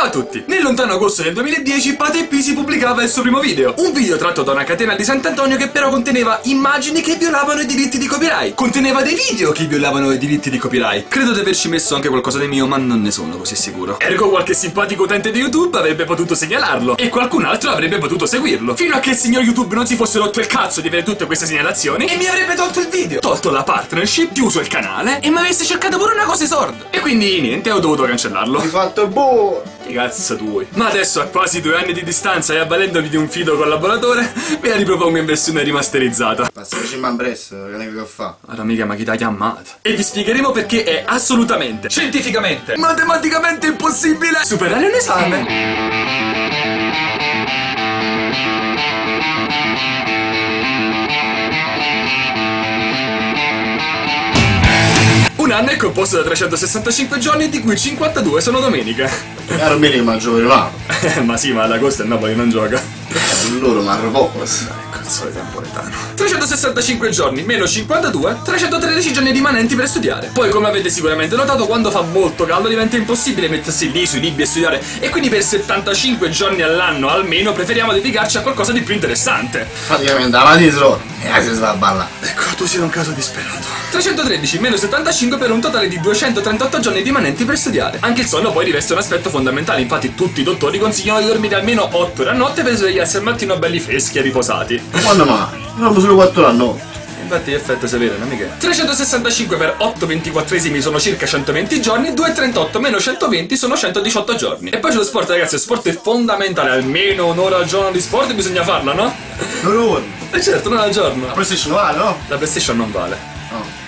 Ciao a tutti! Nel lontano agosto del 2010 Pate Pisi pubblicava il suo primo video. Un video tratto da una catena di Sant'Antonio che però conteneva immagini che violavano i diritti di copyright. Conteneva dei video che violavano i diritti di copyright. Credo di averci messo anche qualcosa di mio, ma non ne sono così sicuro. Ergo qualche simpatico utente di YouTube avrebbe potuto segnalarlo e qualcun altro avrebbe potuto seguirlo. Fino a che il signor YouTube non si fosse rotto il cazzo di avere tutte queste segnalazioni e mi avrebbe tolto il video, tolto la partnership, chiuso il canale e mi avesse cercato pure una cosa sorda. E quindi niente, ho dovuto cancellarlo. Hai fatto boh! Che cazzo tu vuoi? Ma adesso a quasi due anni di distanza e avvalendomi di un fido collaboratore, ve la ripropongo in versione rimasterizzata. Passiamoci in presto, che ne che fa? Allora mica ma chi t'ha chiamato? E vi spiegheremo perché è assolutamente, scientificamente, matematicamente impossibile superare un esame. Anno è composto da 365 giorni, di cui 52 sono domenica. Me ne mangio per mano. ma sì, ma ad agosto il Napoli non gioca. Loro mangiano poco. Ecco il solito napoletano. 365 giorni meno 52, 313 giorni rimanenti per studiare. Poi, come avete sicuramente notato, quando fa molto caldo diventa impossibile mettersi lì sui libri e studiare. E quindi per 75 giorni all'anno almeno preferiamo dedicarci a qualcosa di più interessante. Praticamente avanti di. E si va a ballare. Ecco, tu sei un caso disperato. 313 meno 75 per un totale di 238 giorni rimanenti per studiare. Anche il sonno poi riveste un aspetto fondamentale, infatti tutti i dottori consigliano di dormire almeno 8 ore a notte per svegliarsi al mattino belli freschi e riposati. Quando mai? Dormo solo 4 anni. no. Infatti effetto severo, non mica. 365 per 8 24esimi sono circa 120 giorni, 238 meno 120 sono 118 giorni. E poi c'è lo sport, ragazzi, lo sport è fondamentale, almeno un'ora al giorno di sport bisogna farla, no? Non lo vuoi? E certo, un'ora al giorno. La PlayStation vale, no? La PlayStation non vale. No.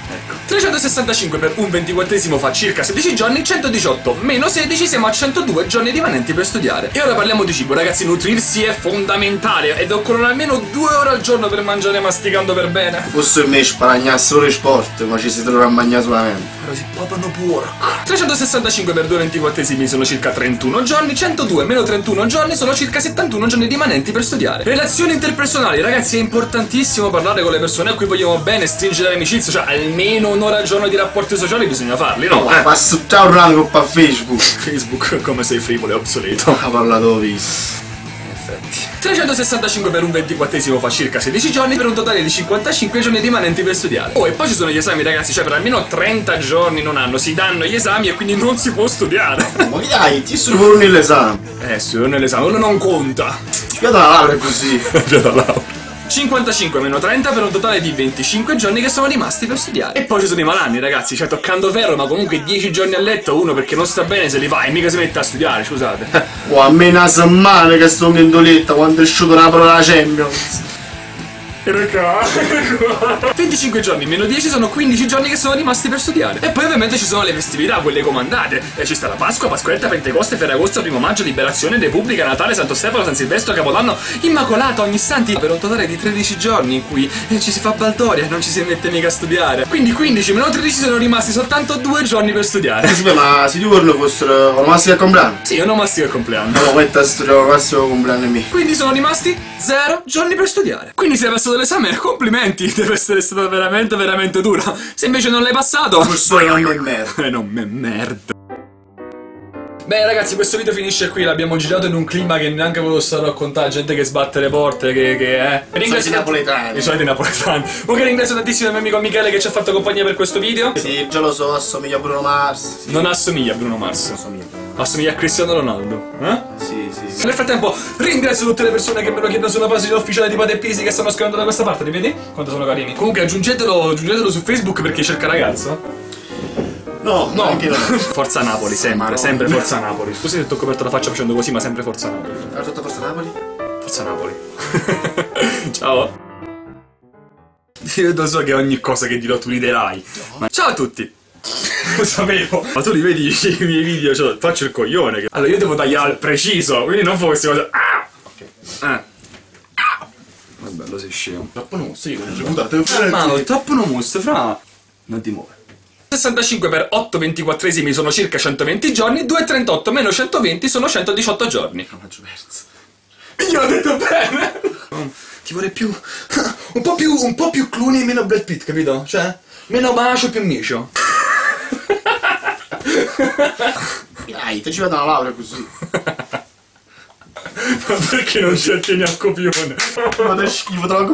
365 per un 24esimo fa circa 16 giorni, 118 meno 16 siamo a 102 giorni rimanenti per studiare. E ora parliamo di cibo, ragazzi, nutrirsi è fondamentale ed occorrono almeno 2 ore al giorno per mangiare masticando per bene. Fosse me sparagnare solo sport, ma ci si trova a mangiare solamente. Però si papano porco. 365 per 2 24esimi sono circa 31 giorni, 102 meno 31 giorni sono circa 71 giorni rimanenti per studiare. Relazioni interpersonali, ragazzi, è importantissimo parlare con le persone a cui vogliamo bene, stringere l'amicizia, cioè almeno un'ora al giorno di rapporti sociali bisogna farli, no? Ma Eh. passo tutto il rango a Facebook. Facebook come sei frivolo e obsoleto. Ha parlato visto. In effetti. 365 per un 24esimo fa circa 16 giorni per un totale di 55 giorni rimanenti per studiare. Oh, e poi ci sono gli esami, ragazzi, cioè per almeno 30 giorni in un anno si danno gli esami e quindi non si può studiare. Ma dai, ti sono pure nell'esame. Eh, sì, nell'esame uno non conta. Spiegata la laurea così. 55 meno 30 per un totale di 25 giorni che sono rimasti per studiare. E poi ci sono i malanni, ragazzi, cioè toccando ferro, ma comunque 10 giorni a letto, uno perché non sta bene se li e mica si mette a studiare, scusate. O a me una settimana che sto in doletta quando è uscito la parola Champions. 25 giorni meno 10 sono 15 giorni che sono rimasti per studiare. E poi ovviamente ci sono le festività, quelle comandate. E ci sta la Pasqua, Pasquetta, Pentecoste, Ferragosto, Primo Maggio, Liberazione, Repubblica, Natale, Santo Stefano, San Silvestro, Capodanno, Immacolata, ogni santi. Per un totale di 13 giorni in cui ci si fa baldoria e non ci si mette mica a studiare. Quindi 15 meno 13 sono rimasti soltanto 2 giorni per studiare. Sì, beh, ma se tu giorni fossero con massimo al compleanno. Sì, io non mastico il compleanno. No, questa è studiare massimo compleanno mio. Quindi sono rimasti 0 giorni per studiare. Quindi se hai passato l'esame, complimenti, deve essere stata veramente, veramente dura. Se invece non l'hai passato... Questo non è merda. Eh, non me merda. Beh ragazzi questo video finisce qui, l'abbiamo girato in un clima che neanche ve lo sto a raccontare, gente che sbatte le porte, che, che eh. soliti napoletani. I soliti napoletani. Comunque ringrazio tantissimo il mio amico Michele che ci ha fatto compagnia per questo video. Sì, già lo so, assomiglia a Bruno Mars. Sì, Non assomiglia a Bruno Mars, assomiglia. Assomiglia a Cristiano Ronaldo. Eh? Sì, sì, sì. Nel frattempo ringrazio tutte le persone che me lo chiedono sulla pagina ufficiale di Pate Pisi che stanno scrivendo da questa parte, li vedi? Quanto sono carini. Comunque aggiungetelo, aggiungetelo su Facebook perché cerca ragazzo. No, no, anche no. Forza Napoli, sempre, Madonna. sempre Forza Napoli. Scusi se ti ho coperto la faccia facendo così, ma sempre Forza Napoli. Ha fatto Forza Napoli? Forza Napoli. Ciao. Io lo so che ogni cosa che dirò tu riderai. Ma ciao a tutti. Lo sapevo. Ma tu li vedi i miei video, cioè, faccio il coglione. Allora io devo tagliare al preciso, quindi non fa queste cose. Ah! Eh. Vabbè, lo sei scemo. Troppo non sì, con le putate. Ma no, troppo non mostro, fra. Non ti muove. 65 per 8 24esimi sono circa 120 giorni, 2,38 meno 120 sono 118 giorni. La faccio perso. Io ho detto bene! Ti vorrei più. Un po' più. un po' più Clooney e meno Brad Pitt, capito? Cioè, meno bacio e più micio. Copyright, ci vedo una laurea così. Ma perché non ci attieni al copione? Ma che schifo, te la